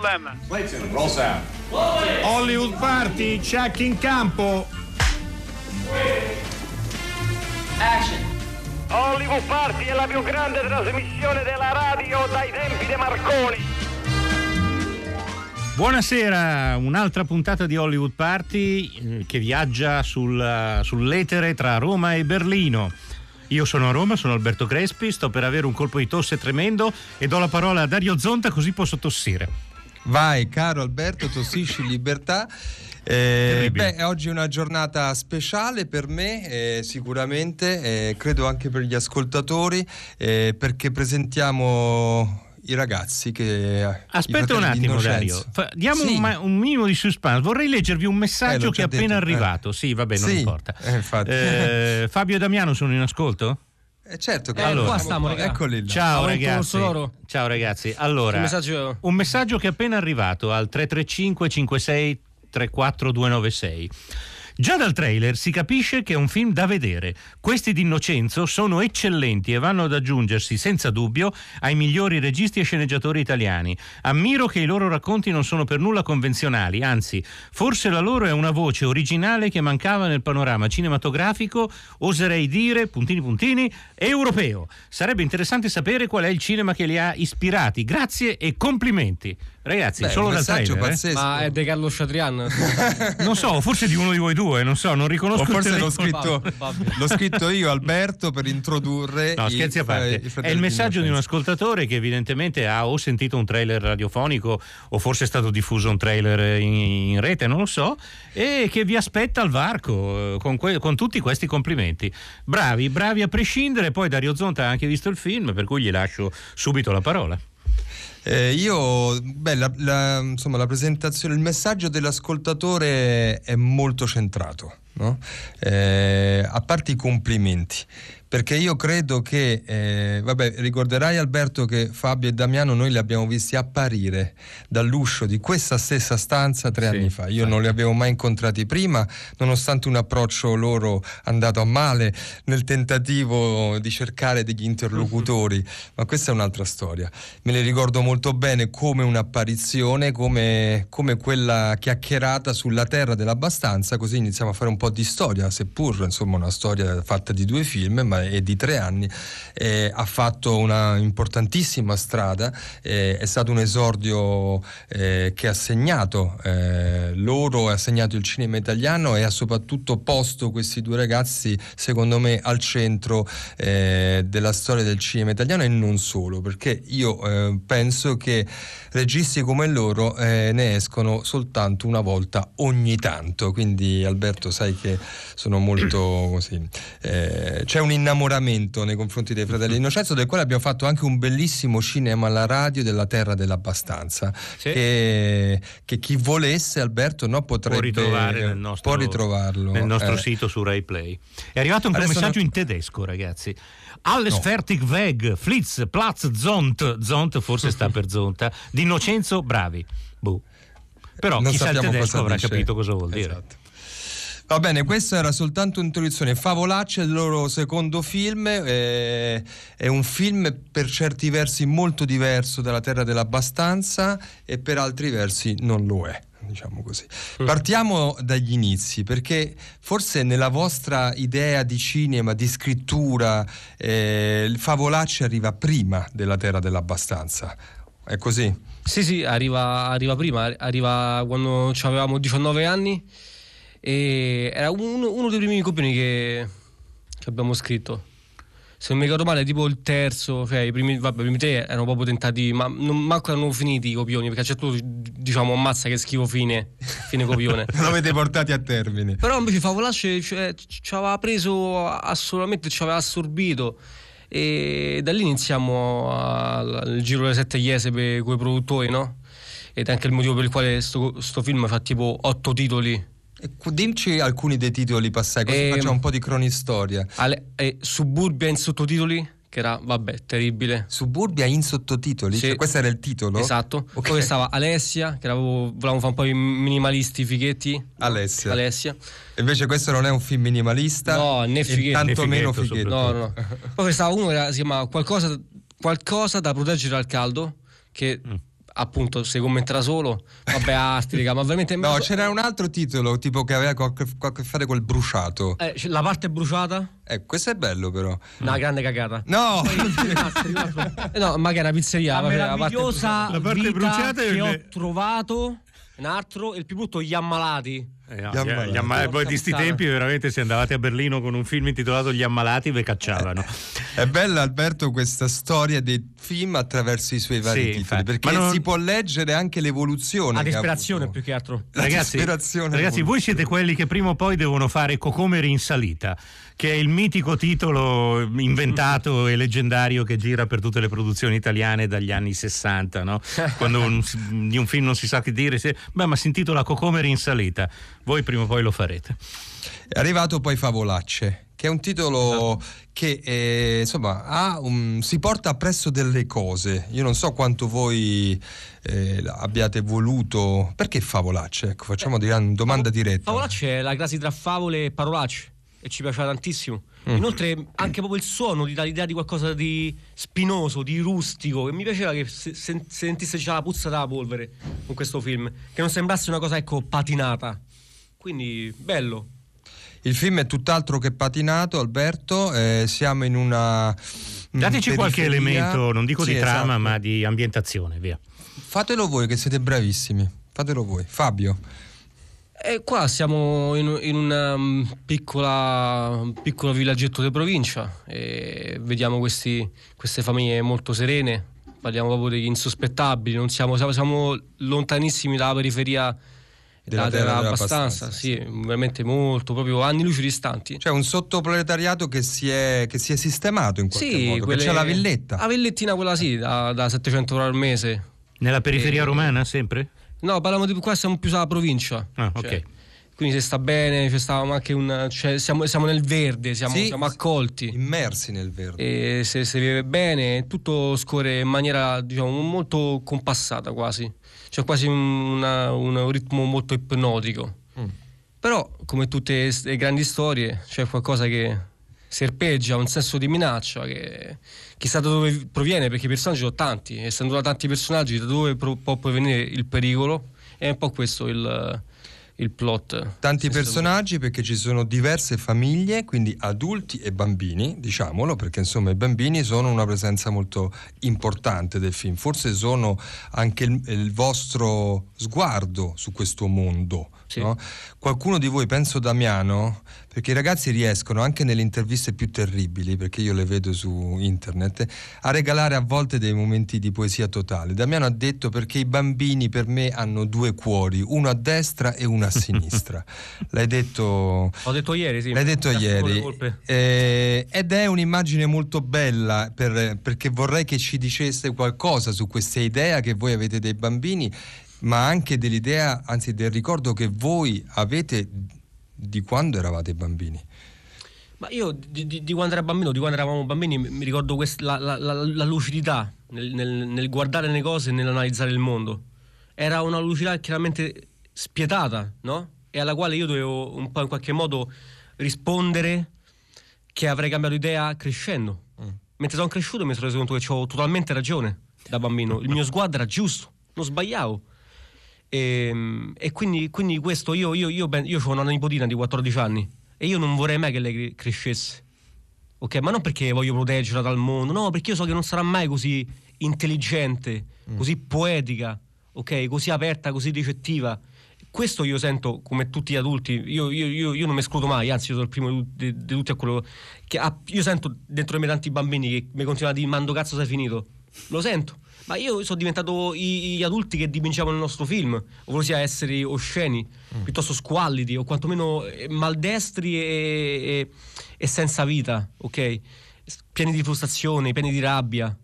Problem. Clayton, roll sound. Hollywood Party, check in campo. Action. Hollywood Party è la più grande trasmissione della radio dai tempi di Marconi. Buonasera, un'altra puntata di Hollywood Party eh, che viaggia sul, sull'etere tra Roma e Berlino. Io sono a Roma, sono Alberto Crespi, sto per avere un colpo di tosse tremendo e do la parola a Dario Zonta così posso tossire. Vai, caro Alberto, tossisci libertà. Eh, beh, oggi è una giornata speciale per me, eh, sicuramente, eh, credo anche per gli ascoltatori, eh, perché presentiamo i ragazzi che aspetta un attimo Dario Fa, diamo sì. un, un, minimo di suspense vorrei leggervi un messaggio eh, che è appena detto. arrivato sì vabbè non sì. importa eh, Fabio e Damiano sono in ascolto? Eh certo che eh, allora, qua stiamo, eccoli là. Ciao ragazzi. Ciao ragazzi. Allora, un messaggio... un messaggio che è appena arrivato al 335 56 34296. Già dal trailer si capisce che è un film da vedere. Questi di Innocenzo sono eccellenti e vanno ad aggiungersi senza dubbio ai migliori registi e sceneggiatori italiani. Ammiro che i loro racconti non sono per nulla convenzionali, anzi, forse la loro è una voce originale che mancava nel panorama cinematografico, oserei dire, puntini puntini, europeo. Sarebbe interessante sapere qual è il cinema che li ha ispirati. Grazie e complimenti. Ragazzi, Beh, solo dal trailer, eh? pazzesco. Ma è De Carlo Chatrian? non so, forse di uno di voi due, non so, non riconosco o forse l'ho scritto, l'ho scritto, io Alberto per introdurre No, scherzi a parte. è il messaggio di un ascoltatore che evidentemente ha o sentito un trailer radiofonico o forse è stato diffuso un trailer in, in rete, non lo so, e che vi aspetta al varco eh, con, que- con tutti questi complimenti. Bravi, bravi a prescindere, poi Dario Zonta ha anche visto il film, per cui gli lascio subito la parola. Eh, io, beh, la, la, insomma, la presentazione, il messaggio dell'ascoltatore è molto centrato, no? eh, a parte i complimenti perché io credo che, eh, vabbè, ricorderai Alberto che Fabio e Damiano noi li abbiamo visti apparire dall'uscio di questa stessa stanza tre sì, anni fa. Io sì. non li avevo mai incontrati prima, nonostante un approccio loro andato a male nel tentativo di cercare degli interlocutori, ma questa è un'altra storia. Me li ricordo molto bene come un'apparizione, come, come quella chiacchierata sulla terra dell'abbastanza, così iniziamo a fare un po' di storia, seppur insomma una storia fatta di due film, ma e di tre anni, eh, ha fatto una importantissima strada, eh, è stato un esordio eh, che ha segnato eh, loro, ha segnato il cinema italiano e ha soprattutto posto questi due ragazzi, secondo me, al centro eh, della storia del cinema italiano e non solo, perché io eh, penso che registi come loro ne escono soltanto una volta ogni tanto, quindi Alberto sai che sono molto così. c'è un innamoramento nei confronti dei fratelli Innocenzo, del quale abbiamo fatto anche un bellissimo cinema alla radio della Terra dell'Abbastanza. Sì. Che, che, chi volesse, Alberto, no, potrebbe può, nel nostro, può ritrovarlo nel nostro eh. sito su RaiPlay. È arrivato anche Adesso un messaggio no... in tedesco, ragazzi. Alles no. fertig weg, Flitz, Platz, Zont, Zont forse sta per Zonta, di Innocenzo, bravi. Boh. Però non chi sa il tedesco avrà dice. capito cosa vuol dire. Esatto. Va bene, questa era soltanto un'introduzione. Favolaccia è il loro secondo film, eh, è un film per certi versi molto diverso dalla Terra dell'Abbastanza e per altri versi non lo è. Diciamo così. Mm. Partiamo dagli inizi, perché forse nella vostra idea di cinema, di scrittura, eh, il Favolacci arriva prima della Terra dell'Abbastanza. È così? Sì, sì, arriva, arriva prima, arriva quando avevamo 19 anni e era uno, uno dei primi copioni che, che, abbiamo scritto. Se non mi ricordo male, tipo il terzo, cioè i primi, vabbè, i primi tre erano proprio tentati, ma non manco erano finiti i copioni, perché a un certo punto diciamo ammazza che schivo fine, fine copione. non avete portati a termine. Però invece Favolasce cioè, ci aveva preso assolutamente, ci aveva assorbito e da lì iniziamo al giro delle sette chiese per quei produttori, no? Ed è anche il motivo per il quale sto, sto film fa tipo otto titoli Dimci alcuni dei titoli passati, così eh, facciamo un po' di cronistoria. Ale, eh, Suburbia in sottotitoli? Che era, vabbè, terribile. Suburbia in sottotitoli? Sì. Cioè, questo era il titolo? Esatto. Okay. Poi stava Alessia, che era, volevamo fare un po' i minimalisti fighetti. Alessia. Alessia. Invece questo non è un film minimalista. No, né fighetto. Tanto meno fighetto. No, no. Poi stava uno che si chiama qualcosa, qualcosa da proteggere dal caldo, che... Mm appunto si commenterà solo vabbè Astica ma ovviamente no c'era un altro titolo tipo che aveva qualche, qualche fare col bruciato. Eh, la parte bruciata? Eh, questo è bello però. Una grande cagata. No! No ma che è una pizzeria la meravigliosa la parte, la parte bruciata che ho trovato un altro il più brutto gli ammalati. eh, no, gli ammalati. Gli ammalati. Poi di sti tempi veramente se andavate a Berlino con un film intitolato Gli ammalati ve cacciavano. È bella Alberto questa storia dei film attraverso i suoi vari sì, titoli, infatti. perché non... si può leggere anche l'evoluzione. La disperazione più che altro. Ragazzi, ragazzi voi siete quelli che prima o poi devono fare Cocomeri in salita che è il mitico titolo inventato e leggendario che gira per tutte le produzioni italiane dagli anni 60, no? quando un, di un film non si sa che dire, si, beh, ma si intitola Cocomeri in salita, voi prima o poi lo farete. È arrivato poi Favolacce, che è un titolo esatto. che eh, insomma un, si porta appresso delle cose. Io non so quanto voi eh, abbiate voluto. Perché favolacce? Ecco, facciamo eh, una domanda diretta. Favolacce è la crasi tra favole e parolacce e ci piaceva tantissimo. Mm. Inoltre anche proprio il suono ti dà l'idea di qualcosa di spinoso, di rustico e mi piaceva che se, se, sentisse già la puzza della polvere con questo film, che non sembrasse una cosa ecco patinata. Quindi bello. Il film è tutt'altro che patinato, Alberto, eh, siamo in una... Dateci periferia. qualche elemento, non dico sì, di trama, esatto. ma di ambientazione, via. Fatelo voi che siete bravissimi, fatelo voi. Fabio. E qua siamo in, in una um, piccola, un piccolo villaggetto di provincia e vediamo questi, queste famiglie molto serene, parliamo proprio degli insospettabili, siamo, siamo, siamo, lontanissimi dalla periferia della, della terra, abbastanza, sì, sì, veramente molto, proprio anni luce distanti. C'è un sottoproletariato che si è, che si è sistemato in qualche sì, modo, quelle, c'è la villetta. La villettina quella sì, da, da 700 euro al mese. Nella periferia e, romana sempre? No, parliamo di qua, siamo più sulla provincia. Ah, cioè, ok. Quindi se sta bene, cioè stavamo anche un, cioè siamo, siamo, nel verde, siamo, sì, siamo, accolti. Immersi nel verde. E se si vive bene, tutto scorre in maniera diciamo, molto compassata quasi. C'è quasi una, un ritmo molto ipnotico. Mm. Però, come tutte le grandi storie, c'è qualcosa che serpeggia, un senso di minaccia che chissà da dove proviene, perché i personaggi sono tanti, essendo da tanti personaggi, da dove può provenire il pericolo, è un po' questo il, il plot. Tanti personaggi perché ci sono diverse famiglie, quindi adulti e bambini, diciamolo, perché insomma i bambini sono una presenza molto importante del film, forse sono anche il, il vostro sguardo su questo mondo. Sì. No? Qualcuno di voi, penso Damiano, perché i ragazzi riescono anche nelle interviste più terribili, perché io le vedo su internet, a regalare a volte dei momenti di poesia totale. Damiano ha detto perché i bambini per me hanno due cuori, uno a destra e uno a sinistra. L'hai detto... Ho detto ieri, sì. L'hai detto ieri. Eh, ed è un'immagine molto bella per, perché vorrei che ci diceste qualcosa su questa idea che voi avete dei bambini ma anche dell'idea, anzi del ricordo che voi avete di quando eravate bambini. Ma io di, di, di quando ero bambino, di quando eravamo bambini, mi ricordo quest, la, la, la, la, lucidità nel, nel, nel, guardare le cose e nell'analizzare il mondo. Era una lucidità chiaramente spietata, no? E alla quale io dovevo un po' in qualche modo rispondere che avrei cambiato idea crescendo. Mm. Mentre sono cresciuto mi sono reso conto che avevo totalmente ragione da bambino. Il mio sguardo era giusto, non sbagliavo. E, ehm, e quindi, quindi, questo io, io, io, io, io ho una nipotina di 14 anni e io non vorrei mai che lei crescesse. Ok, ma non perché voglio proteggerla dal mondo, no, perché io so che non sarà mai così intelligente, mm. così poetica, ok, così aperta, così ricettiva. Questo io sento come tutti gli adulti, io, io, io, io non mi escludo mai, anzi io sono il primo di, di tutti a quello che ha, io sento dentro di me tanti bambini che mi continuano a dire mando cazzo sei finito, lo sento ma io sono diventato gli adulti che dipingevano il nostro film, ovvero sia esseri osceni, mm. piuttosto squallidi o quantomeno eh, maldestri e, e, e senza vita, ok? Pieni di frustrazione, pieni di rabbia,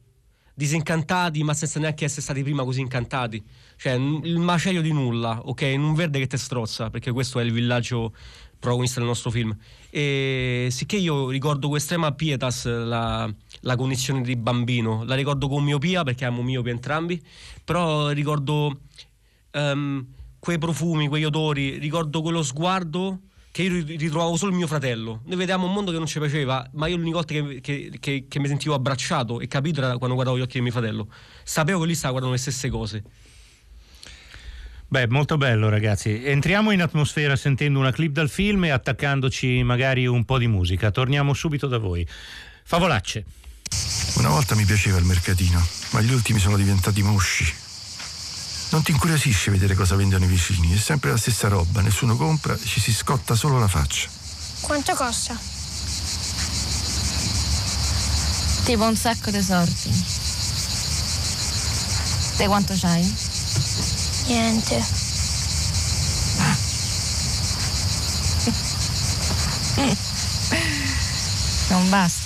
disincantati ma senza neanche essere stati prima così incantati. Cioè, il macello di nulla, ok? In un verde che te strozza, perché questo è il villaggio protagonista del nostro film. E sicché io ricordo con estrema pietas la, la condizione di bambino, la ricordo con miopia perché amo miopi entrambi, però ricordo um, quei profumi, quegli odori, ricordo quello sguardo che io ritrovavo solo il mio fratello. Noi vedevamo un mondo che non ci piaceva, ma io l'unica volta che, che, che, che mi sentivo abbracciato e capito era quando guardavo gli occhi di mio fratello. Sapevo che lui stava guardando le stesse cose. Beh, molto bello ragazzi. Entriamo in atmosfera sentendo una clip dal film e attaccandoci magari un po' di musica. Torniamo subito da voi. Favolacce. Una volta mi piaceva il mercatino, ma gli ultimi sono diventati mosci. Non ti incuriosisce vedere cosa vendono i vicini, è sempre la stessa roba, nessuno compra, ci si scotta solo la faccia. Quanto costa? Tipo un sacco di sorti. Te quanto c'hai? Niente. Non basta.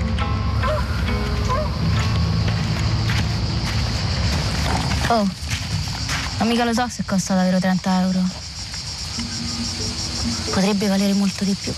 Oh, ma mica lo so se costa davvero 30 euro. Potrebbe valere molto di più.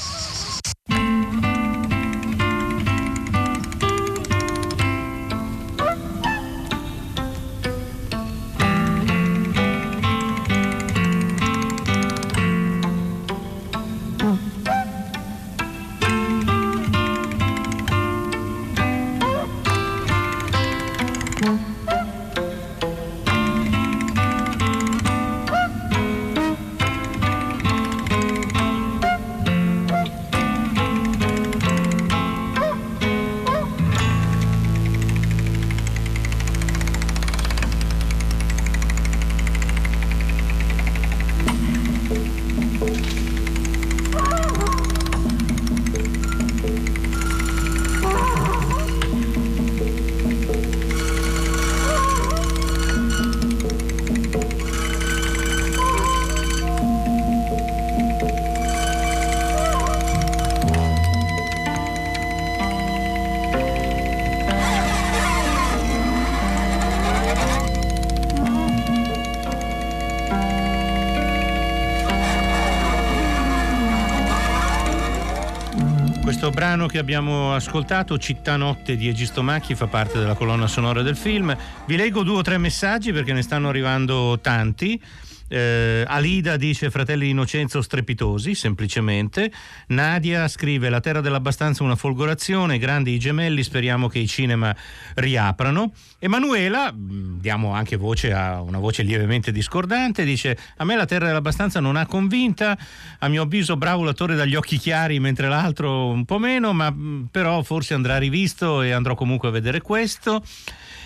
Brano che abbiamo ascoltato, Città Notte di Egisto Macchi, fa parte della colonna sonora del film. Vi leggo due o tre messaggi perché ne stanno arrivando tanti. Eh, Alida dice fratelli Innocenzo strepitosi, semplicemente. Nadia scrive La terra dell'abbastanza una folgorazione, grandi i gemelli, speriamo che i cinema riaprano. Emanuela, mm, diamo anche voce a una voce lievemente discordante, dice a me la terra dell'abbastanza non ha convinta, a mio avviso bravo l'attore dagli occhi chiari mentre l'altro un po' meno, ma mm, però forse andrà rivisto e andrò comunque a vedere questo.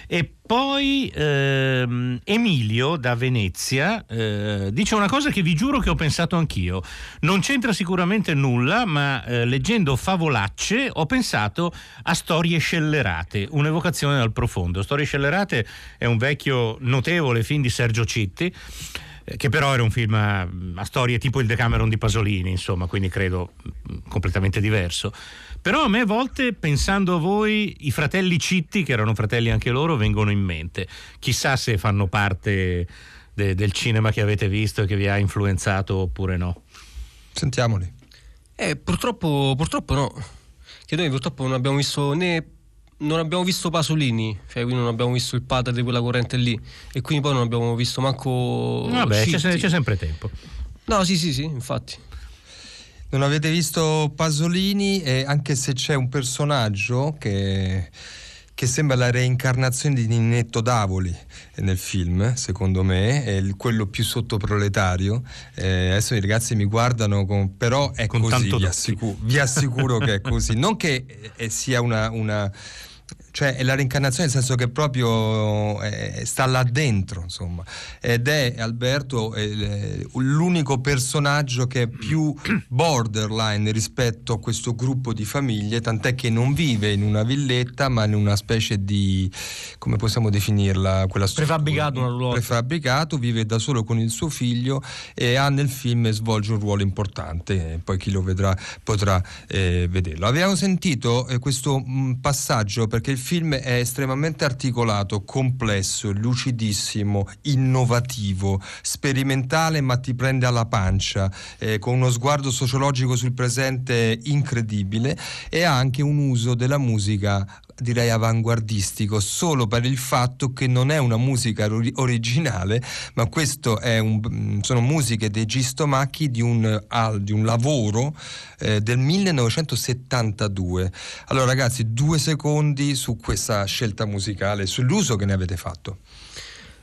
E poi ehm, Emilio da Venezia eh, dice una cosa che vi giuro che ho pensato anch'io. Non c'entra sicuramente nulla, ma eh, leggendo favolacce ho pensato a storie scellerate, un'evocazione dal profondo. Storie scellerate è un vecchio notevole film di Sergio Citti eh, che però era un film a, a storie tipo il Decameron di Pasolini, insomma, quindi credo mm, completamente diverso. Però a me a volte, pensando a voi, i fratelli Citti, che erano fratelli anche loro, vengono in mente. Chissà se fanno parte de- del cinema che avete visto e che vi ha influenzato oppure no. Sentiamoli. Eh, purtroppo, purtroppo no. Che noi purtroppo non abbiamo visto né non abbiamo visto Pasolini, cioè quindi non abbiamo visto il padre di quella corrente lì e quindi poi non abbiamo visto manco Vabbè, c'è, c'è, sempre tempo. No, sì, sì, sì, infatti. Non avete visto Pasolini, e anche se c'è un personaggio che, che sembra la reincarnazione di Ninetto Davoli nel film, secondo me, è il, quello più sottoproletario. Eh, adesso i ragazzi mi guardano, con, però è con così, vi assicuro, vi assicuro, che è così. Non che eh, sia una, una cioè è la reincarnazione nel senso che proprio eh, sta là dentro, insomma, ed è Alberto è l'unico personaggio che è più borderline rispetto a questo gruppo di famiglie, tant'è che non vive in una villetta, ma in una specie di, come possiamo definirla, quella prefabbricato, una prefabbricato, vive da solo con il suo figlio e ha nel film svolge un ruolo importante, poi chi lo vedrà potrà eh, vederlo. Abbiamo sentito eh, questo mh, mm, passaggio perché il film è estremamente articolato, complesso, lucidissimo, innovativo, sperimentale ma ti prende alla pancia, eh, con uno sguardo sociologico sul presente incredibile e ha anche un uso della musica direi avanguardistico solo per il fatto che non è una musica originale, ma questo un, sono musiche dei Gistomacchi di un, di un lavoro eh, del 1972. Allora ragazzi, due secondi su questa scelta musicale, sull'uso che ne avete fatto.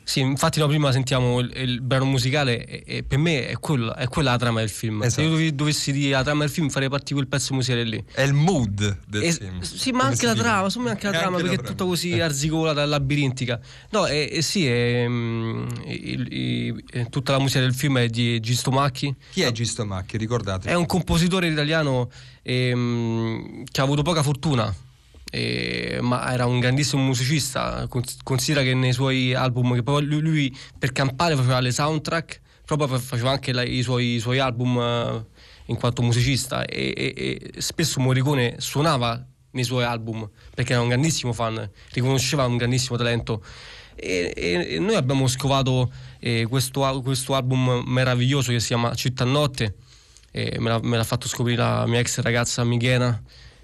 Sì, infatti no, prima sentiamo il, il brano musicale e, e, per me è, quello, è, quella la trama del film. Esatto. Se io dovessi, dovessi dire la trama del film farei partire quel pezzo musicale lì. È il mood del e, film. Sì, ma anche la trama, insomma anche la trama anche perché la è tutta così eh. arzicolata, labirintica. No, e, e sì, è, mm, il, tutta la musica del film è di Gisto Macchi. Chi è Gisto Macchi? Ricordate? È un compositore italiano ehm, che ha avuto poca fortuna eh, ma era un grandissimo musicista. Considera che nei suoi album, che poi lui, lui per campare faceva le soundtrack, proprio faceva anche la, i, suoi, i, suoi, album uh, in quanto musicista e, e, e, spesso Morricone suonava nei suoi album perché era un grandissimo fan, riconosceva un grandissimo talento. E, e noi abbiamo scovato eh, questo, questo, album meraviglioso che si chiama Città Notte, me l'ha, me, l'ha, fatto scoprire la mia ex ragazza Michela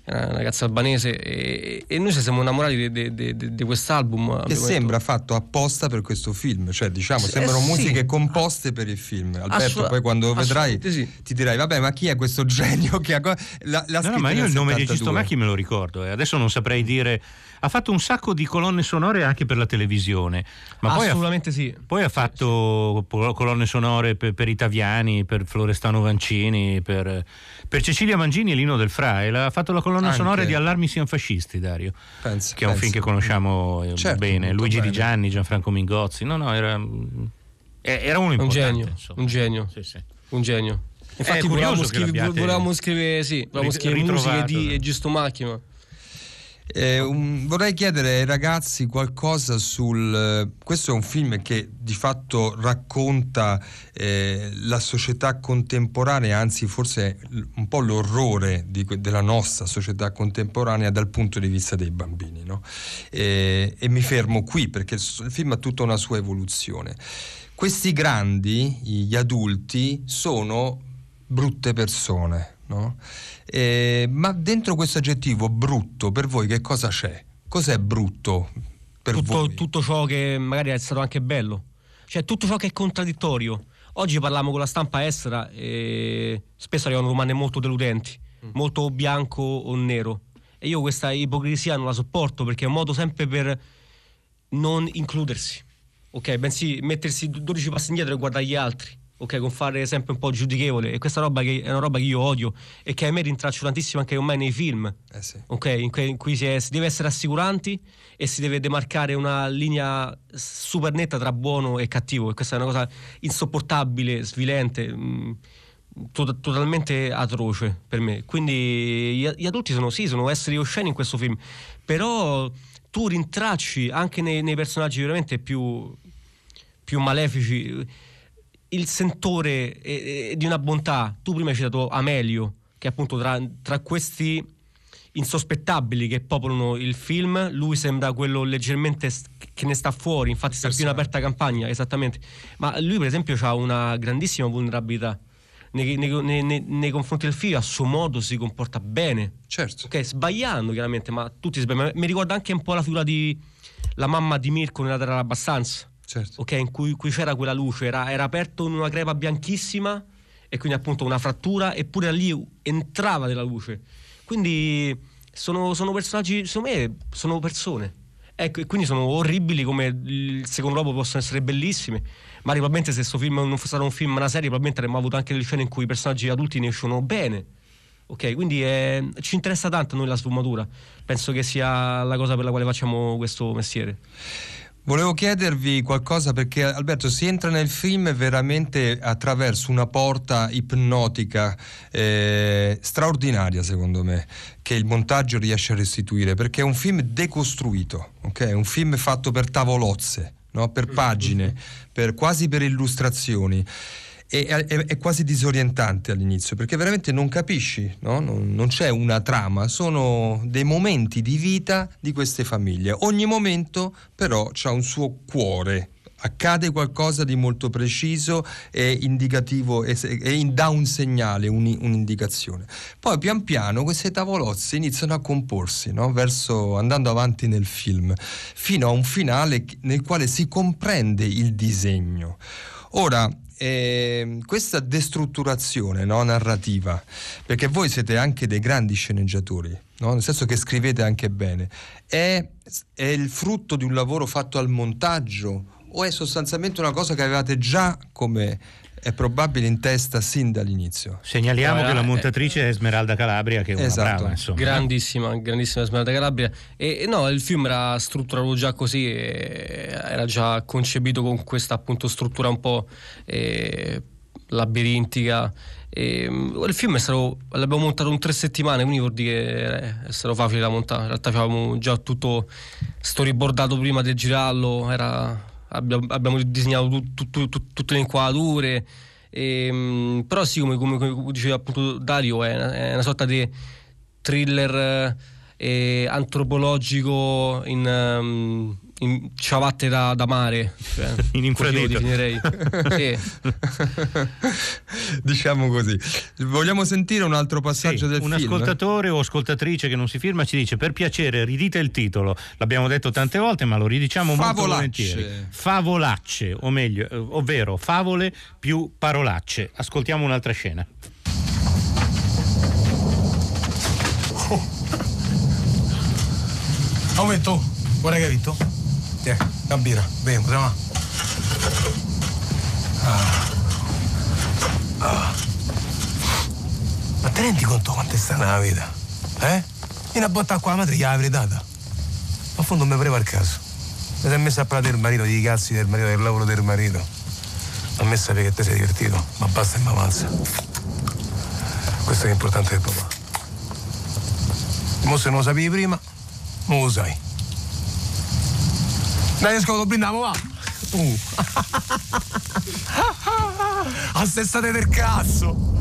una ragazza albanese e, e noi ci siamo innamorati di quest'album. Che sembra detto... fatto apposta per questo film, cioè diciamo eh, sembrano sì. musiche composte per il film. Alberto, Assolut- poi quando vedrai sì. ti dirai vabbè ma chi è questo genio che ha... La, la no, no, ma io il nome di Gistomacchi me lo ricordo e eh. adesso non saprei dire ha fatto un sacco di colonne sonore anche per la televisione. Ma Assolutamente poi ha, sì. Poi ha fatto colonne sonore per, per Itaviani, per Florestano Vancini, per, per, Cecilia Mangini e Lino Del Fra. ha fatto la colonna anche. sonora di Allarmi siano fascisti, Dario. Penso, che è un film che conosciamo eh, certo, bene. Luigi bene. Di Gianni, Gianfranco Mingozzi. No, no, era, era uno importante. Un genio. Insomma. Un genio. Sì, sì. Un genio. Infatti volevamo scrivere, volevamo scrivere, sì, volevamo scrivere musiche di Giusto Macchina. Eh, un, vorrei chiedere ai ragazzi qualcosa sul... Eh, questo è un film che di fatto racconta eh, la società contemporanea, anzi forse un po' l'orrore di, della nostra società contemporanea dal punto di vista dei bambini. No? Eh, e mi fermo qui perché il, il film ha tutta una sua evoluzione. Questi grandi, gli adulti, sono brutte persone. No? Eh, ma dentro questo aggettivo brutto, per voi che cosa c'è? Cos'è brutto per tutto, voi? Tutto ciò che magari è stato anche bello, cioè tutto ciò che è contraddittorio. Oggi parliamo con la stampa estera e spesso arrivano domande molto deludenti, mm. molto bianco o nero. E io questa ipocrisia non la sopporto perché è un modo sempre per non includersi, ok? Bensì mettersi 12 passi indietro e guardare gli altri ok, con fare sempre un po' giudichevole e questa roba che è una roba che io odio e che a me rintraccio tantissimo anche ormai nei film, eh sì. ok, in, cui, in cui si, è, si, deve essere assicuranti e si deve demarcare una linea super netta tra buono e cattivo e questa è una cosa insopportabile, svilente. Mh, mm, to- totalmente atroce per me. Quindi gli, gli, adulti sono sì, sono esseri osceni in questo film, però tu rintracci anche nei, nei personaggi veramente più, più malefici il sentore eh, di una bontà. Tu prima hai citato Amelio, che appunto tra, tra questi insospettabili che popolano il film, lui sembra quello leggermente che ne sta fuori, infatti sta più in aperta campagna, esattamente. Ma lui per esempio ha una grandissima vulnerabilità. Nei, nei, nei, nei, confronti del figlio a suo modo si comporta bene. Certo. Ok sbagliando chiaramente ma tutti sbagliano mi ricorda anche un po' la figura di la mamma di Mirko nella Terra abbastanza certo. okay, in cui, cui, c'era quella luce, era, era aperto in una crepa bianchissima e quindi appunto una frattura, eppure lì entrava della luce. Quindi sono, sono personaggi, secondo me, sono persone. Ecco, e quindi sono orribili come il secondo dopo possono essere bellissimi. Ma probabilmente se questo film non fosse stato un film, una serie, probabilmente avremmo avuto anche delle scene in cui i personaggi adulti ne escono bene. Ok, quindi è, ci interessa tanto a noi la sfumatura. Penso che sia la cosa per la quale facciamo questo mestiere. Volevo chiedervi qualcosa perché Alberto si entra nel film veramente attraverso una porta ipnotica eh, straordinaria secondo me che il montaggio riesce a restituire perché è un film decostruito, ok? È un film fatto per tavolozze, no? per pagine, per, quasi per illustrazioni è, è, è, quasi disorientante all'inizio perché veramente non capisci, no? non, non, c'è una trama, sono dei momenti di vita di queste famiglie. Ogni momento però ha un suo cuore. Accade qualcosa di molto preciso e indicativo e, dà un segnale, un, un'indicazione. Poi pian piano queste tavolozze iniziano a comporsi, no? Verso, andando avanti nel film, fino a un finale nel quale si comprende il disegno. Ora, eh, questa destrutturazione no, narrativa, perché voi siete anche dei grandi sceneggiatori, no? nel senso che scrivete anche bene, è, è il frutto di un lavoro fatto al montaggio o è sostanzialmente una cosa che avevate già come è probabile in testa sin dall'inizio. Segnaliamo no, che la montatrice è Esmeralda Calabria, che è una esatto. brava, insomma. Grandissima, grandissima Esmeralda Calabria. E, e, no, il film era strutturato già così, era già concepito con questa appunto struttura un po' eh, labirintica. E, il film è stato, l'abbiamo montato in tre settimane, quindi vuol dire che è stato facile da montare. In realtà avevamo già tutto storyboardato prima di girarlo, era abbiamo, abbiamo disegnato tut, tut, tut, tutte le inquadrature. E, ehm, però sì, come, come, come, diceva appunto Dario, è una, è una sorta di thriller eh, antropologico in, um, in ciabatte da, da mare, cioè, in infradito. sì. diciamo così. Vogliamo sentire un altro passaggio sì, del un film? Un ascoltatore o ascoltatrice che non si firma ci dice per piacere ridite il titolo, l'abbiamo detto tante volte ma lo ridiciamo Favolacce. molto volentieri. Favolacce, o meglio, eh, ovvero favole più parolacce. Ascoltiamo un'altra scena. Aumento, guarda che hai visto? Tiè, una birra, beviamo, siamo ah. ah. Ma ti rendi conto quanto è strana la vita? Eh? Vieni a botta qua la madre gli aveva data. Ma a fondo non mi pareva il caso. Mi sei messo a parlare del marito, di cazzi del marito, del lavoro del marito. A me sapere che te sei divertito, ma basta e mi avanza. Questo è importante per papà. Mo se non lo sapevi prima, non lo sai. Dai, ascolto, brindiamo, va. Uh. A sessate del cazzo.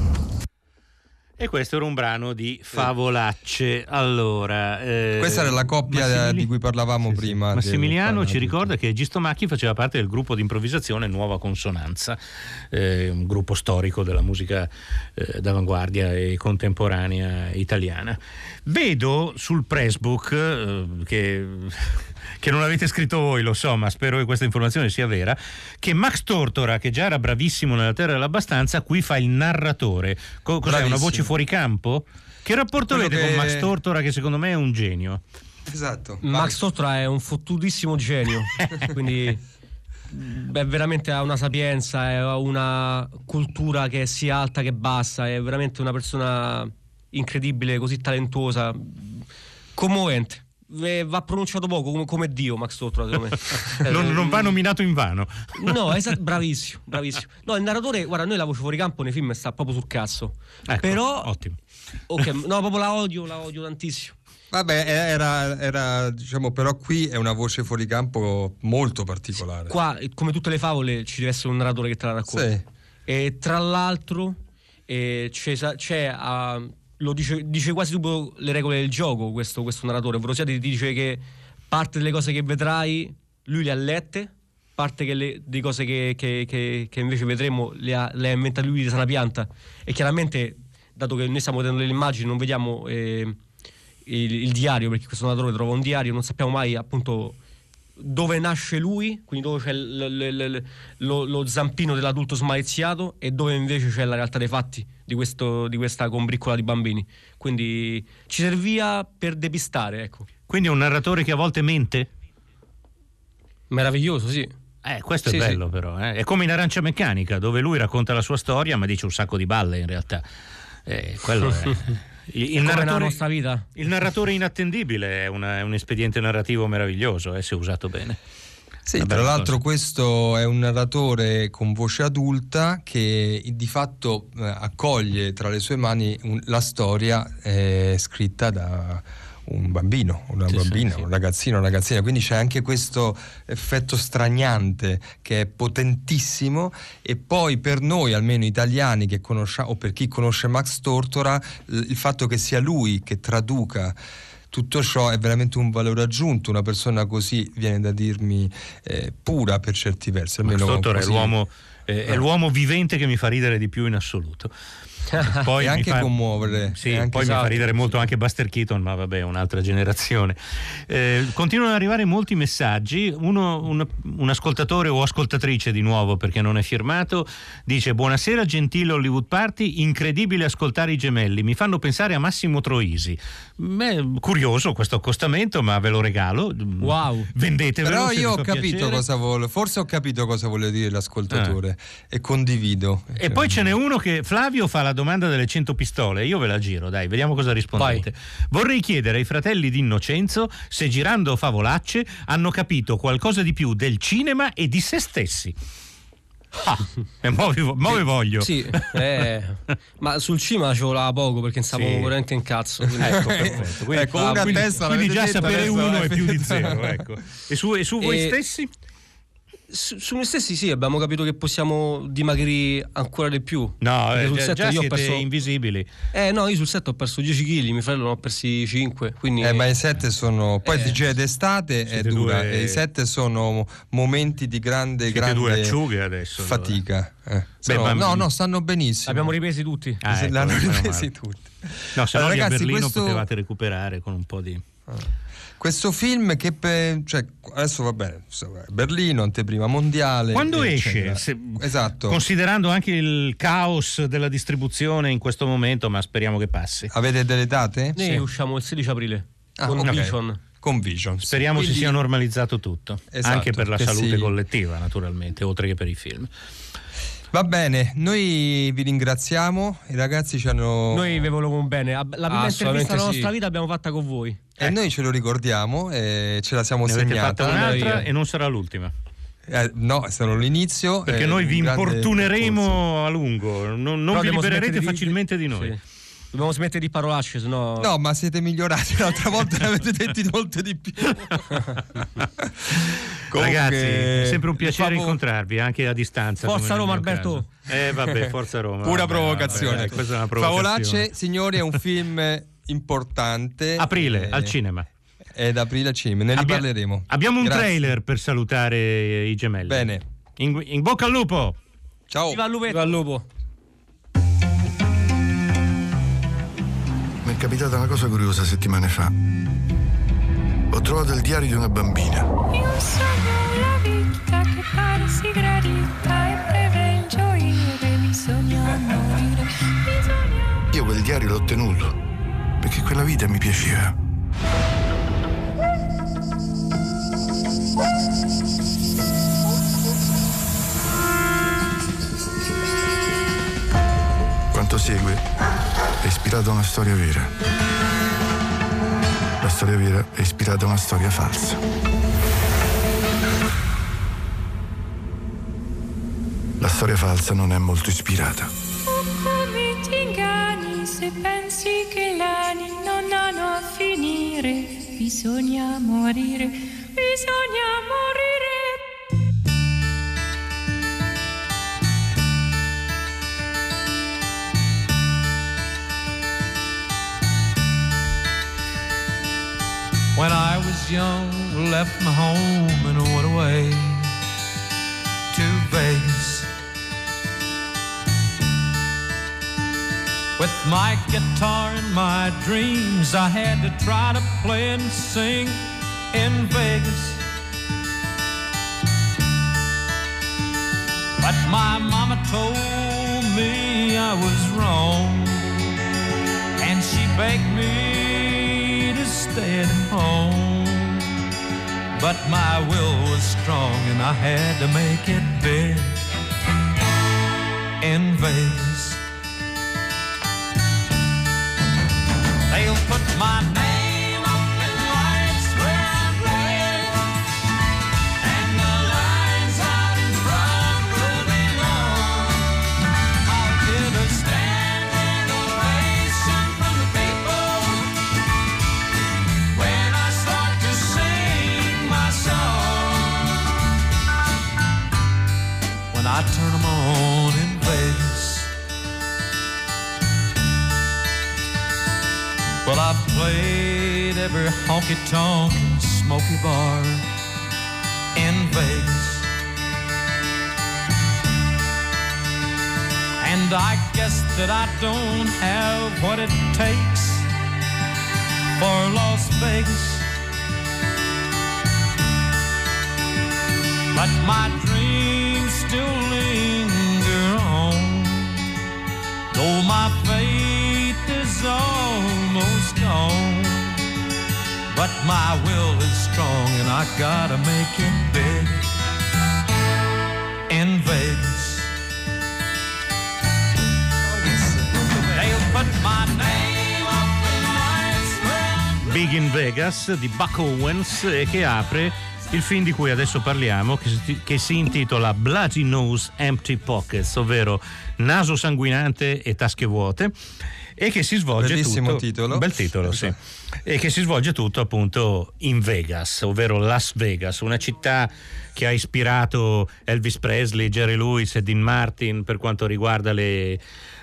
E questo era un brano di favolacce. Allora, eh, questa era la coppia Massimili... di cui parlavamo sì, prima. Sì. Massimiliano ci ricorda che Gistomacchi faceva parte del gruppo di improvvisazione Nuova Consonanza, eh, un gruppo storico della musica eh, d'avanguardia e contemporanea italiana. Vedo sul pressbook eh, che che non avete scritto voi, lo so, ma spero che questa informazione sia vera, che Max Tortora, che già era bravissimo nella Terra dell'Abbastanza, qui fa il narratore. Co- cos'è, Bravissimo. una voce fuori campo? Che rapporto Quello avete che... con Max Tortora, che secondo me è un genio? Esatto. Max Tortora è un fottutissimo genio, quindi... Beh, veramente ha una sapienza, ha una cultura che è sia alta che bassa, è veramente una persona incredibile, così talentuosa, commovente va pronunciato poco come, come Dio Max Tortora secondo me. Non, non, va nominato in vano. No esatto bravissimo bravissimo. No il narratore guarda noi la voce fuori campo nei film sta proprio sul cazzo. Ecco, però ottimo. Ok no proprio la odio la odio tantissimo. Vabbè, era, era, diciamo, però qui è una voce fuori campo molto particolare. Qua, come tutte le favole, ci deve essere un narratore che te la racconta. Sì. E tra l'altro eh, c'è, c'è uh, dice, dice, quasi subito le regole del gioco questo, questo narratore, ovvero sia ti dice che parte delle cose che vedrai lui le ha lette, parte le, di cose che, che, che, che, invece vedremo le ha, le ha inventate lui di sana pianta. E chiaramente dato che noi stiamo vedendo le immagini non vediamo eh, il, il, diario perché questo narratore trova un diario non sappiamo mai appunto dove nasce lui, quindi dove c'è l, l, l, lo, lo, zampino dell'adulto smaliziato e dove invece c'è la realtà dei fatti di, questo, di questa combriccola di bambini. Quindi ci serviva per depistare, ecco. Quindi è un narratore che a volte mente? Meraviglioso, sì. Eh, questo sì, è bello sì. però, eh. è come in Arancia Meccanica, dove lui racconta la sua storia ma dice un sacco di balle in realtà. Eh, quello è... Il, il, narratore, il narratore, inattendibile è, una, è, un espediente narrativo meraviglioso, eh, se usato bene. Sì, tra l'altro questo è un narratore con voce adulta che di fatto eh, accoglie tra le sue mani un, la storia eh, scritta da un bambino, una sì, bambina, sì, un ragazzino, una ragazzina, quindi c'è anche questo effetto straniante che è potentissimo e poi per noi, almeno italiani che conosciamo, o per chi conosce Max Tortora, il fatto che sia lui che traduca tutto ciò è veramente un valore aggiunto, una persona così viene da dirmi eh, pura per certi versi. Almeno Tortora così... è l'uomo, eh, è l'uomo vivente che mi fa ridere di più in assoluto. Poi e anche fa, commuovere. Sì, anche poi esatto, mi fa ridere molto anche Buster Keaton, ma vabbè, un'altra generazione. Eh, continuano ad arrivare molti messaggi. Uno, un, un, ascoltatore o ascoltatrice di nuovo, perché non è firmato, dice: Buonasera, gentile Hollywood Party. Incredibile ascoltare i gemelli. Mi fanno pensare a Massimo Troisi. Beh, curioso questo accostamento, ma ve lo regalo. Wow. Vendetevelo. Però io ho capito piacere. cosa vuole, forse ho capito cosa vuole dire l'ascoltatore ah. e condivido. E cioè, poi ce n'è uno che Flavio fa la domanda delle 100 pistole, io ve la giro, dai, vediamo cosa rispondete. Vai. Vorrei chiedere ai fratelli di Innocenzo se girando favolacce hanno capito qualcosa di più del cinema e di se stessi. Ah, e mo vi, mo vi voglio. Sì, eh, ma sul cinema ci voleva poco perché stavamo sì. veramente in cazzo. Quindi, ecco, perfetto. Quindi, ecco, ah, quindi, quindi già sapere uno è più di zero. Ecco. E su, e su voi stessi? Su, su, noi stessi sì, abbiamo capito che possiamo dimagrire ancora di più. No, eh, sul set già io ho perso invisibili. Eh no, io sul set ho perso 10 kg, mio fratello ne ho persi 5, quindi... Eh, ma i set sono... Poi eh, dice d'estate è dura, due... e i set sono momenti di grande, siete grande due acciughe adesso, fatica. Eh. Beh, ma... No, no, stanno benissimo. Abbiamo ripresi tutti. Ah, ecco, L'hanno ripresi tutti. No, se allora, no ragazzi, a Berlino questo... potevate recuperare con un po' di... Questo film che pe- cioè, adesso va bene, Berlino, anteprima mondiale. Quando esce? Se, esatto. Considerando anche il caos della distribuzione in questo momento, ma speriamo che passi. Avete delle date? Noi sì. usciamo il 16 aprile ah, con okay. Vision. Con Vision. Speriamo Quindi... si sia normalizzato tutto, esatto, anche per la salute sì. collettiva, naturalmente, oltre che per i film. Va bene, noi vi ringraziamo, i ragazzi ci hanno... Noi vi volevamo bene, la prima intervista della nostra vita l'abbiamo fatta con voi. E ecco. noi ce lo ricordiamo e ce la siamo ne segnata. un'altra e non sarà l'ultima. Eh, no, è stato l'inizio. Perché noi vi importuneremo percorso. a lungo, non, non vi libererete facilmente di, di noi. Sì. Dobbiamo smettere di parolacce, sennò. No, ma siete migliorati. L'altra volta ne avete detti molte di più. Comunque, Ragazzi, è sempre un piacere favo... incontrarvi anche a distanza. Forza Roma, Alberto. Caso. Eh, vabbè, Forza Roma. Pura vabbè, provocazione. Vabbè, questa è una provocazione. Favolacce, signori, è un film importante. Aprile, eh, al cinema. È ad aprile al cinema, ne Abbia... riparleremo. Abbiamo un Grazie. trailer per salutare i gemelli. Bene. In, in bocca al lupo. Ciao. Viva il lupo. Mi è capitata una cosa curiosa settimane fa. Ho trovato il diario di una bambina. Io sono la vita che pare si gradita e breve il gioire, bisogna morire, bisogna... Io quel diario l'ho tenuto quella vita mi piaceva. Quanto segue è ispirato a una storia vera. La storia vera è ispirata a una storia falsa. La storia falsa non è molto ispirata. Bisogna morire, bisogna morire. When I was young, left my home and went away to Vegas. With my guitar and my dreams, I had to try to play and sing in Vegas. But my mama told me I was wrong, and she begged me to stay at home. But my will was strong and I had to make it big in Vegas. Put my name every honky tonk and smoky bar in Vegas. And I guess that I don't have what it takes for Las Vegas. But my dreams still linger on, though my faith is almost gone. But my will is strong, and I gotta make it big in Vegas. They'll put my name up in lights Big in Vegas di Buck Owens e che apre il film di cui adesso parliamo che si, che si intitola Bloody Nose Empty Pockets, ovvero naso sanguinante e tasche vuote e che si svolge Bellissimo tutto titolo. bel titolo sì e che si svolge tutto appunto in Vegas ovvero Las Vegas una città che ha ispirato Elvis Presley, Jerry Lewis e Dean Martin per quanto riguarda le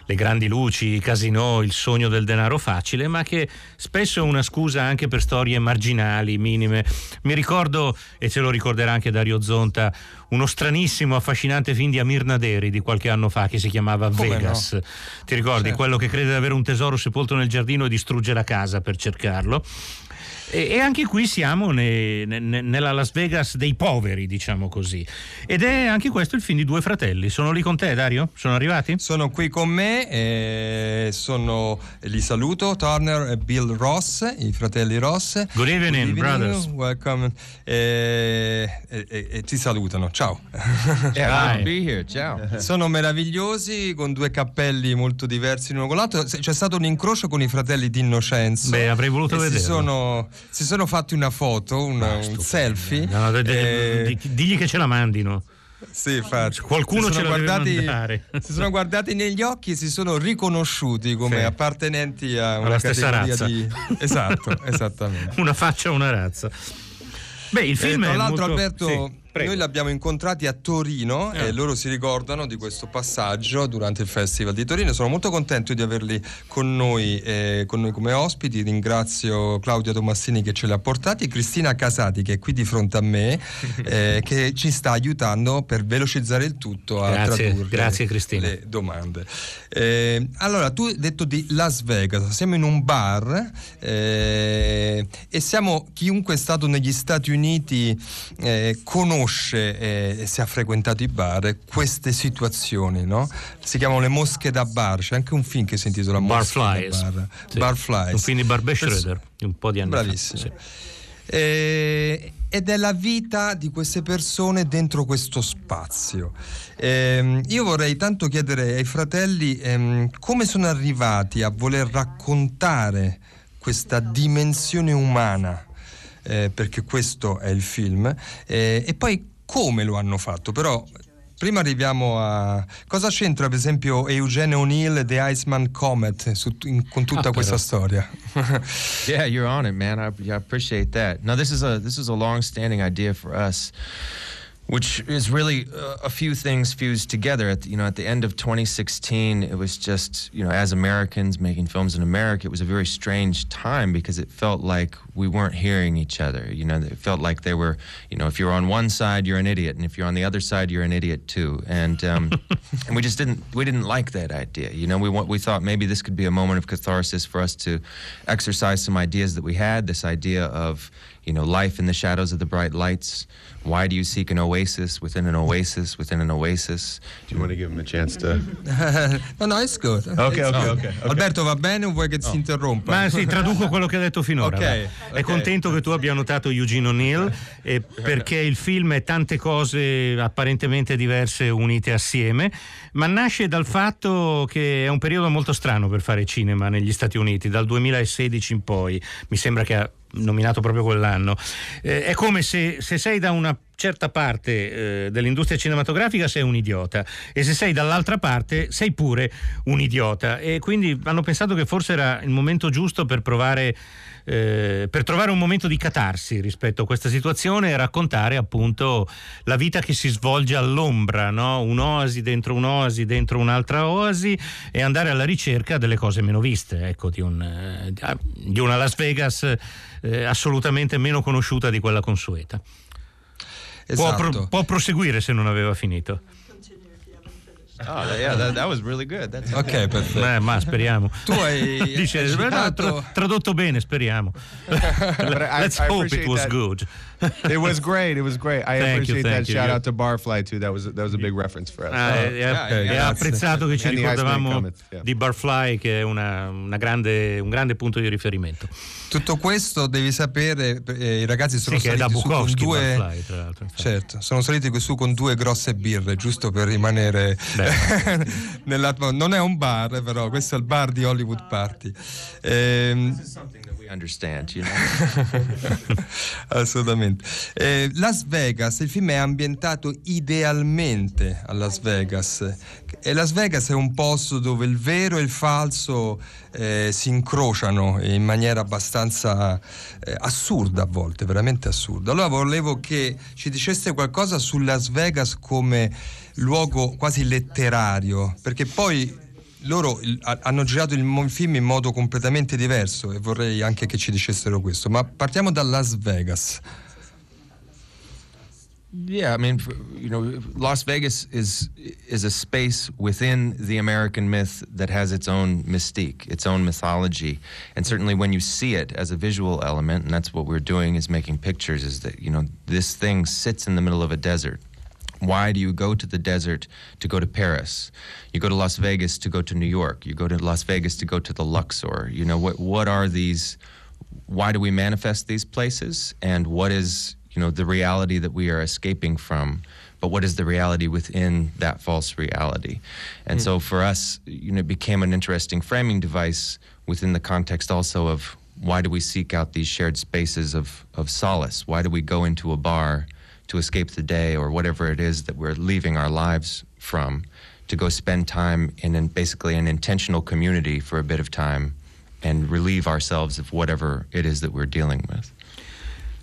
le grandi luci, i casinò, il sogno del denaro facile, ma che spesso è una scusa anche per storie marginali, minime. Mi ricordo, e ce lo ricorderà anche Dario Zonta, uno stranissimo, affascinante film di Amir Naderi di qualche anno fa che si chiamava Come Vegas. no? Ti ricordi? Certo. Quello che crede di avere un tesoro sepolto nel giardino e distrugge la casa per cercarlo. E, e anche qui siamo ne- ne- nella Las Vegas dei poveri, diciamo così. Ed è anche questo il film di due fratelli. Sono lì con te, Dario? Sono arrivati? Sono qui con me, eh, sono, li saluto, Turner e Bill Ross, i fratelli Ross. Good evening, brothers. Welcome. Eh, e, e- e ti salutano, ciao. Yeah, good to be here. Ciao. Sono meravigliosi con due cappelli molto diversi l'uno con l'altro. C'è stato un incrocio con i fratelli di Innocenzo. Beh, avrei voluto e si vederlo. sono, si sono fatti una foto, una- un selfie. No, de- de- Eh, di- digli che ce la mandino. Sì, infatti. Qualcuno ce guardati. Si sono guardati negli occhi e si sono riconosciuti come Sì. appartenenti a una Alla stessa razza. di. Esatto, esattamente. Una faccia, una razza. Beh, il film Eh, tra l'altro, molto... Alberto, Sì, prego. noi li abbiamo incontrati a Torino Ah. e loro si ricordano di questo passaggio durante il Festival di Torino. Sono molto contento di averli con noi, eh, con noi come ospiti. Ringrazio Claudia Tomassini che ce li ha portati e Cristina Casati che è qui di fronte a me, eh, che ci sta aiutando per velocizzare il tutto a Grazie, tradurre grazie, Cristina. le domande. Eh, allora, tu hai detto di Las Vegas, siamo in un bar eh, e siamo, chiunque è stato negli Stati Uniti eh, conosce eh, e se ha frequentato i bar queste situazioni, no? Si chiamano le mosche da bar, c'è anche un film che si intitola Barflies. bar. Sì. Barflies. Un film di Barbe Perso- Schroeder, un po' di anni Bravissimo. fa. sì. Eh, ed è la vita di queste persone dentro questo spazio. Ehm, io vorrei tanto chiedere ai fratelli ehm, come sono arrivati a voler raccontare questa dimensione umana, eh, perché questo è il film, eh, e poi come lo hanno fatto. Però prima arriviamo a cosa c'entra per esempio Eugene O'Neill e The Iceman Comet su- in- con tutta Ah, questa storia. yeah, you're on it, man. I, I appreciate that. Now, this is a this is a long-standing idea for us, which is really uh, a few things fused together. At the, you know, at the end of 2016, it was just you know, as Americans making films in America, it was a very strange time because it felt like we weren't hearing each other. You know, it felt like they were, you know, if you're on one side, you're an idiot, and if you're on the other side, you're an idiot too. And um, and we just didn't we didn't like that idea. You know, we want we thought maybe this could be a moment of catharsis for us to exercise some ideas that we had. This idea of you know life in the shadows of the bright lights. Why do you seek an oasis within an oasis within an oasis? Do you want to give him a chance to? no, no, it's good. Ok, It's ok, good. ok. Alberto, va bene o vuoi che si interrompa? Ma sì, traduco quello che ha detto finora. Ok. va. è contento che tu abbia notato Eugene O'Neill eh, perché il film è tante cose apparentemente diverse unite assieme, ma nasce dal fatto che è un periodo molto strano per fare cinema negli Stati Uniti, dal 2016 in poi. Mi sembra che ha nominato proprio quell'anno. Eh, è come se, se, sei da una certa parte eh, dell'industria cinematografica sei un idiota e se sei dall'altra parte sei pure un idiota e quindi hanno pensato che forse era il momento giusto per provare eh, per trovare un momento di catarsi rispetto a questa situazione e raccontare appunto la vita che si svolge all'ombra, no? un'oasi dentro un'oasi dentro un'altra oasi e andare alla ricerca delle cose meno viste, ecco, di, un, eh, di una Las Vegas eh, assolutamente meno conosciuta di quella consueta. Esatto. Può, pro, può proseguire se non aveva finito. Oh, yeah, that, that, was really good. That's ok, perfetto. Eh, ma speriamo. Tu hai Dice, tra, tradotto bene, speriamo. Let's I, hope it was that. good. it was great. It was great. I thank appreciate you, that. You. Shout out to Barfly too. That was that was a big reference for us. Ah, oh. è, yeah, è, è apprezzato che ci ricordavamo yeah. di Barfly, che è una, una grande, un grande punto di riferimento. Tutto questo devi sapere, eh, i ragazzi sono sì, saliti su con due Barfly, tra l'altro, certo, sono saliti su con due grosse birre, giusto per rimanere non è un bar, però questo è il bar di Hollywood Party. Understand, you? Assolutamente. Eh, Las Vegas, il film è ambientato idealmente a Las Vegas e Las Vegas è un posto dove il vero e il falso eh, si incrociano in maniera abbastanza eh, assurda a volte, veramente assurda. Allora volevo che ci dicesse qualcosa su Las Vegas come luogo quasi letterario, perché poi loro hanno girato il film in modo completamente diverso e vorrei anche che ci dicessero questo. Ma partiamo da Las Vegas. Yeah, I mean, you know, Las Vegas is is a space within the American myth that has its own mystique, its own mythology, and certainly when you see it as a visual element, and that's what we're doing is making pictures. Is that you know this thing sits in the middle of a desert. Why do you go to the desert to go to Paris? You go to Las Vegas to go to New York. You go to Las Vegas to go to the Luxor. You know what? What are these? Why do we manifest these places? And what is you know the reality that we are escaping from? But what is the reality within that false reality? And mm. so for us, you know, it became an interesting framing device within the context also of why do we seek out these shared spaces of, of solace? Why do we go into a bar? To escape the day or whatever it is that we're leaving our lives from, to go spend time in basically an intentional community for a bit of time and relieve ourselves of whatever it is that we're dealing with.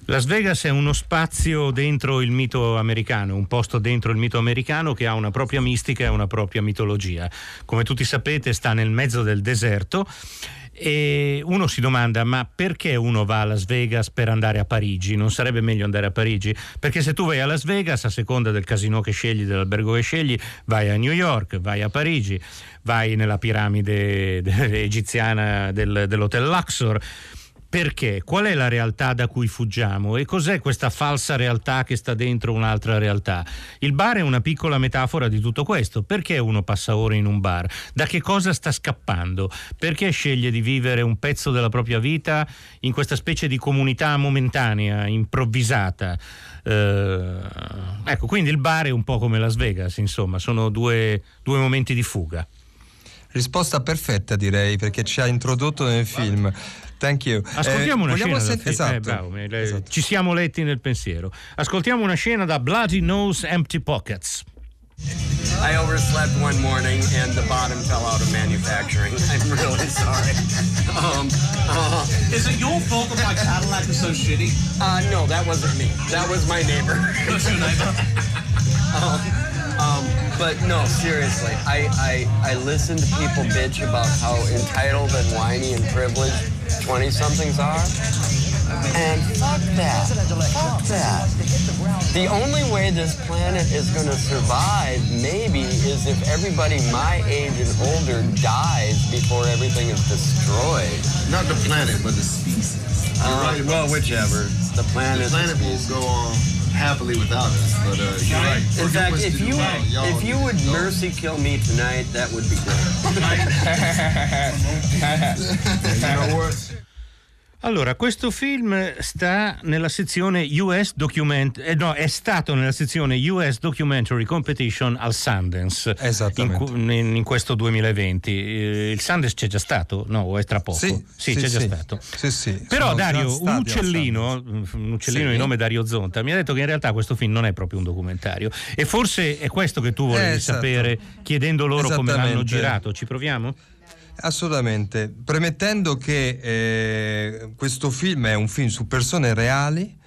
Las Vegas è uno spazio dentro il mito americano, un posto dentro il mito americano che ha una propria mistica e una propria mitologia. Come tutti sapete sta nel mezzo del deserto e uno si domanda ma perché uno va a Las Vegas per andare a Parigi? Non sarebbe meglio andare a Parigi? Perché se tu vai a Las Vegas, a seconda del casino che scegli, dell'albergo che scegli, vai a New York, vai a Parigi, vai nella piramide egiziana del, dell'hotel Luxor perché? Qual è la realtà da cui fuggiamo e cos'è questa falsa realtà che sta dentro un'altra realtà? Il bar è una piccola metafora di tutto questo. Perché uno passa ore in un bar? Da che cosa sta scappando? Perché sceglie di vivere un pezzo della propria vita in questa specie di comunità momentanea, improvvisata? Eh, ecco, quindi il bar è un po' come Las Vegas, insomma, sono due, due momenti di fuga. Risposta perfetta direi perché ci ha introdotto nel film. Thank you. Ascoltiamo eh, una scena. Sen- esatto. Eh, bravo, esatto. Ci siamo letti nel pensiero. Ascoltiamo una scena da Bloody Nose Empty Pockets. I overslept one morning and the bottom fell out of manufacturing. I'm really sorry. Um, uh, is it your fault that my Cadillac is so shitty? Uh, no, that wasn't me. That was my neighbor. What's your neighbor? um, um, but no, seriously, I, I, I listen to people bitch about how entitled and whiny and privileged 20 somethings are. And fuck that. Fuck that. The only way this planet is going to survive, maybe, is if everybody my age and older dies before everything is destroyed. Not the planet, but the species. Uh, right, well, whichever. The planet. The planet will go on happily without us. But uh, you're right. In fact, if you if you would mercy kill me tonight, that would be great. you know what? Allora, questo film sta nella sezione US Document, eh, no, è stato nella sezione US Documentary Competition al Sundance in, in, in questo 2020. Eh, il Sundance c'è già stato? No, o è tra poco? Sì, sì, sì c'è sì. già stato. Sì, sì. Però Sono Dario, un uccellino, un uccellino di nome Dario Zonta, mi ha detto che in realtà questo film non è proprio un documentario. E forse è questo che tu volevi Eh, esatto. sapere chiedendo loro come l'hanno Esattamente. girato. Ci proviamo? Assolutamente, premettendo che eh, questo film è un film su persone reali,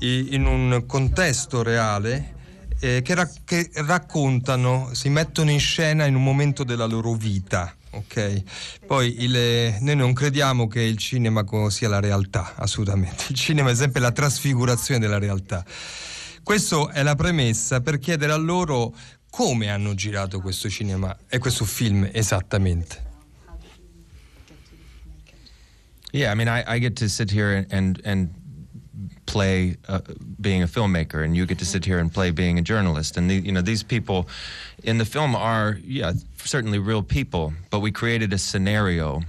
in un contesto reale, eh, che, ra- che raccontano, si mettono in scena in un momento della loro vita. Ok, poi il- noi non crediamo che il cinema sia la realtà, assolutamente. Il cinema è sempre la trasfigurazione della realtà. Questa è la premessa per chiedere a loro come hanno girato questo cinema e questo film esattamente. Yeah, I mean, I, I get to sit here and and, and play uh, being a filmmaker, and you get to sit here and play being a journalist. And the, you know, these people in the film are, yeah, certainly real people, but we created a scenario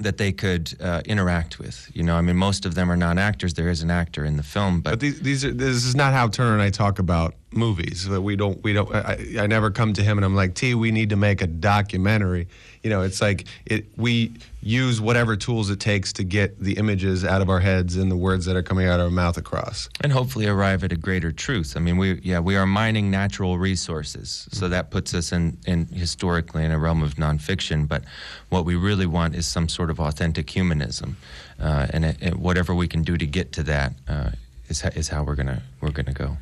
that they could uh, interact with. You know, I mean, most of them are not actors. There is an actor in the film, but, But these, these are, this is not how Turner and I talk about movies. We don't, we don't. I, I never come to him and I'm like, T, we need to make a documentary. You know, it's like it. We use whatever tools it takes to get the images out of our heads and the words that are coming out of our mouth across. and hopefully arrive at a greater truth. I mean, we yeah, we are mining natural resources, so that puts us in, in historically in a realm of nonfiction. But what we really want is some sort of authentic humanism, uh, and, it, and whatever we can do to get to that uh, is is how we're gonna we're gonna go.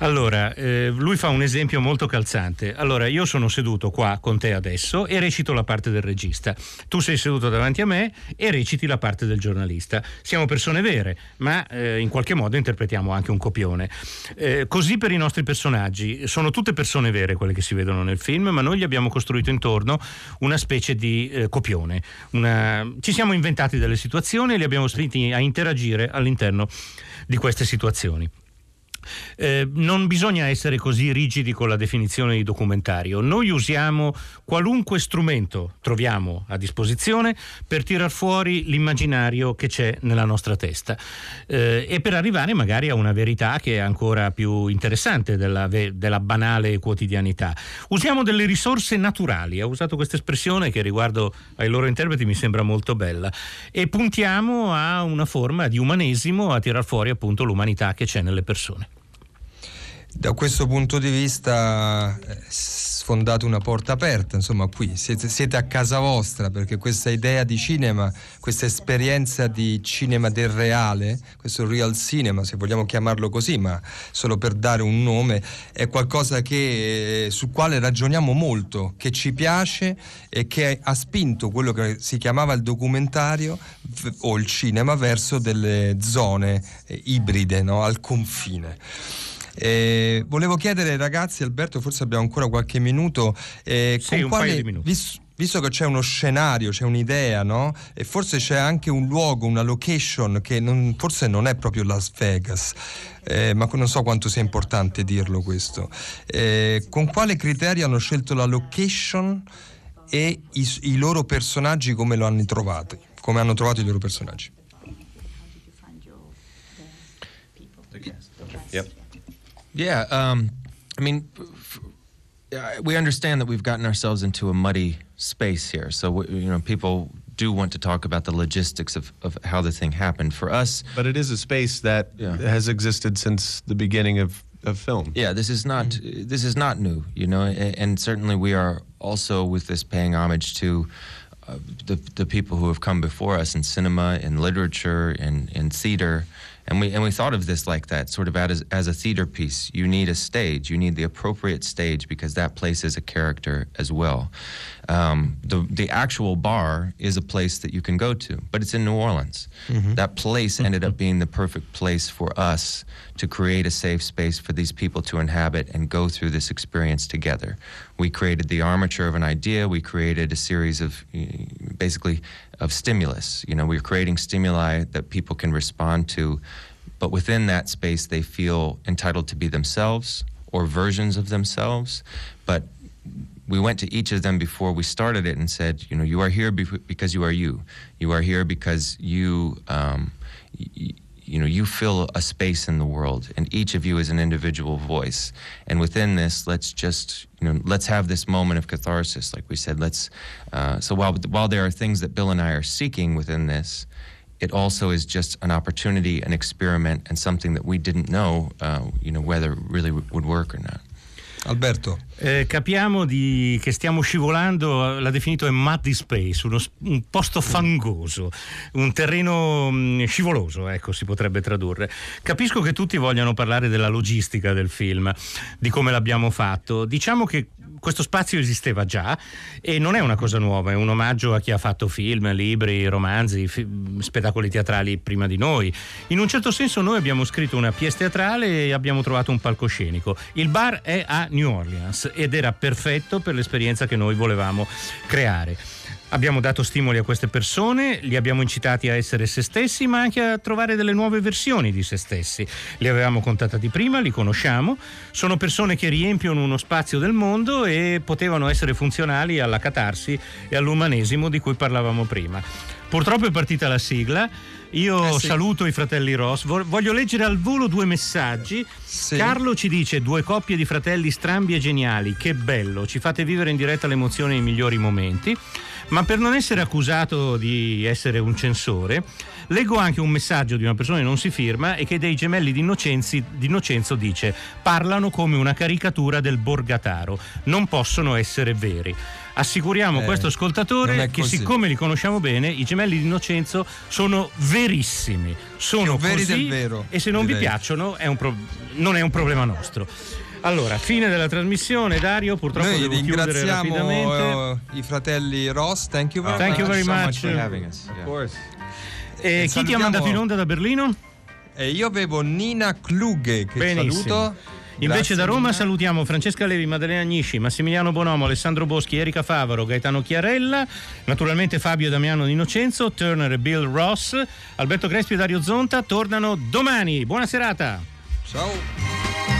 Allora, eh, lui fa un esempio molto calzante. Allora, io sono seduto qua con te adesso e recito la parte del regista. Tu sei seduto davanti a me e reciti la parte del giornalista. Siamo persone vere, ma eh, in qualche modo interpretiamo anche un copione. Eh, così per i nostri personaggi. Sono tutte persone vere quelle che si vedono nel film, ma noi gli abbiamo costruito intorno una specie di eh, copione. Una- Ci siamo inventati delle situazioni e li abbiamo spinti a interagire all'interno di queste situazioni. Eh, non bisogna essere così rigidi con la definizione di documentario. Noi usiamo qualunque strumento troviamo a disposizione per tirar fuori l'immaginario che c'è nella nostra testa eh, e per arrivare magari a una verità che è ancora più interessante della, della banale quotidianità. Usiamo delle risorse naturali, ha usato questa espressione che riguardo ai loro interpreti mi sembra molto bella, e puntiamo a una forma di umanesimo a tirar fuori appunto l'umanità che c'è nelle persone. Da questo punto di vista eh, sfondate una porta aperta, insomma qui siete, siete a casa vostra perché questa idea di cinema, questa esperienza di cinema del reale, questo real cinema se vogliamo chiamarlo così, ma solo per dare un nome, è qualcosa che, eh, sul quale ragioniamo molto, che ci piace e che ha spinto quello che si chiamava il documentario o il cinema verso delle zone eh, ibride, no? al confine. Eh, volevo chiedere ai ragazzi, Alberto, forse abbiamo ancora qualche minuto, eh, Sì, un paio di minuti. vis- visto che c'è uno scenario, c'è un'idea, no? E forse c'è anche un luogo, una location che non- forse non è proprio Las Vegas, eh, ma non so quanto sia importante dirlo questo. Eh, con quale criterio hanno scelto la location e i, i loro personaggi come lo hanno trovato? Come hanno trovato i loro personaggi? Yep. Yeah. Um, I mean, we understand that we've gotten ourselves into a muddy space here. So, you know, people do want to talk about the logistics of, of how the thing happened. For us, But it is a space that has existed since the beginning of, of film. yeah, this is not this is not new, you know, and, and certainly we are also with this paying homage to. Uh, the, the people who have come before us in cinema, in literature, in, in theater, and we and we thought of this like that, sort of as as a theater piece. You need a stage, you need the appropriate stage because that places a character as well. Um, the the actual bar is a place that you can go to, but it's in New Orleans. Mhm. That place ended up being the perfect place for us to create a safe space for these people to inhabit and go through this experience together. We created the armature of an idea. We created a series of basically of stimulus. You know, we're creating stimuli that people can respond to, but within that space, they feel entitled to be themselves or versions of themselves. But we went to each of them before we started it and said, you know, you are here because you are you. You are here because you, um, y- you know, you fill a space in the world, and each of you is an individual voice. And within this, let's just, you know, let's have this moment of catharsis, like we said. Let's. Uh, so while while there are things that Bill and I are seeking within this, it also is just an opportunity, an experiment, and something that we didn't know, uh, you know, whether really would work or not. Alberto. Eh, capiamo di, che stiamo scivolando, l'ha definito è muddy space, uno, un posto fangoso, un terreno mh, mm, scivoloso, ecco si potrebbe tradurre. Capisco che tutti vogliano parlare della logistica del film, di come l'abbiamo fatto. Diciamo che questo spazio esisteva già e non è una cosa nuova, è un omaggio a chi ha fatto film, libri, romanzi, fi- spettacoli teatrali prima di noi. In un certo senso noi abbiamo scritto una pièce teatrale e abbiamo trovato un palcoscenico. Il bar è a New Orleans ed era perfetto per l'esperienza che noi volevamo creare. Abbiamo dato stimoli a queste persone, li abbiamo incitati a essere se stessi, ma anche a trovare delle nuove versioni di se stessi. Li avevamo contattati prima, li conosciamo, sono persone che riempiono uno spazio del mondo e potevano essere funzionali alla catarsi e all'umanesimo di cui parlavamo prima. Purtroppo è partita la sigla. Io eh sì. saluto i fratelli Ross. Voglio leggere al volo due messaggi. Sì. Carlo ci dice: Due coppie di fratelli strambi e geniali. Che bello, ci fate vivere in diretta l'emozione nei migliori momenti. Ma per non essere accusato di essere un censore, leggo anche un messaggio di una persona che non si firma e che dei gemelli di, di Innocenzo dice: Parlano come una caricatura del Borgataro, non possono essere veri. Assicuriamo a eh, questo ascoltatore che siccome li conosciamo bene, i gemelli di Innocenzo sono verissimi, sono veri così del vero, e se non direi. vi piacciono è pro- non è un problema nostro. Allora, fine della trasmissione, Dario. Purtroppo Noi devo chiudere rapidamente. Uh, I fratelli Ross, thank you very oh, thank much. Thank you very much. So much for having us. Yeah. Of course. E, e chi ti ha mandato in onda da Berlino? E io avevo Nina Kluge, che Benissimo. saluto. Invece Grazie, da Roma Nina. salutiamo Francesca Levi, Maddalena Agnisci, Massimiliano Bonomo, Alessandro Boschi, Erika Favaro, Gaetano Chiarella, naturalmente Fabio e Damiano Di Innocenzo, Turner e Bill Ross, Alberto Crespi e Dario Zonta tornano domani. Buona serata. Ciao.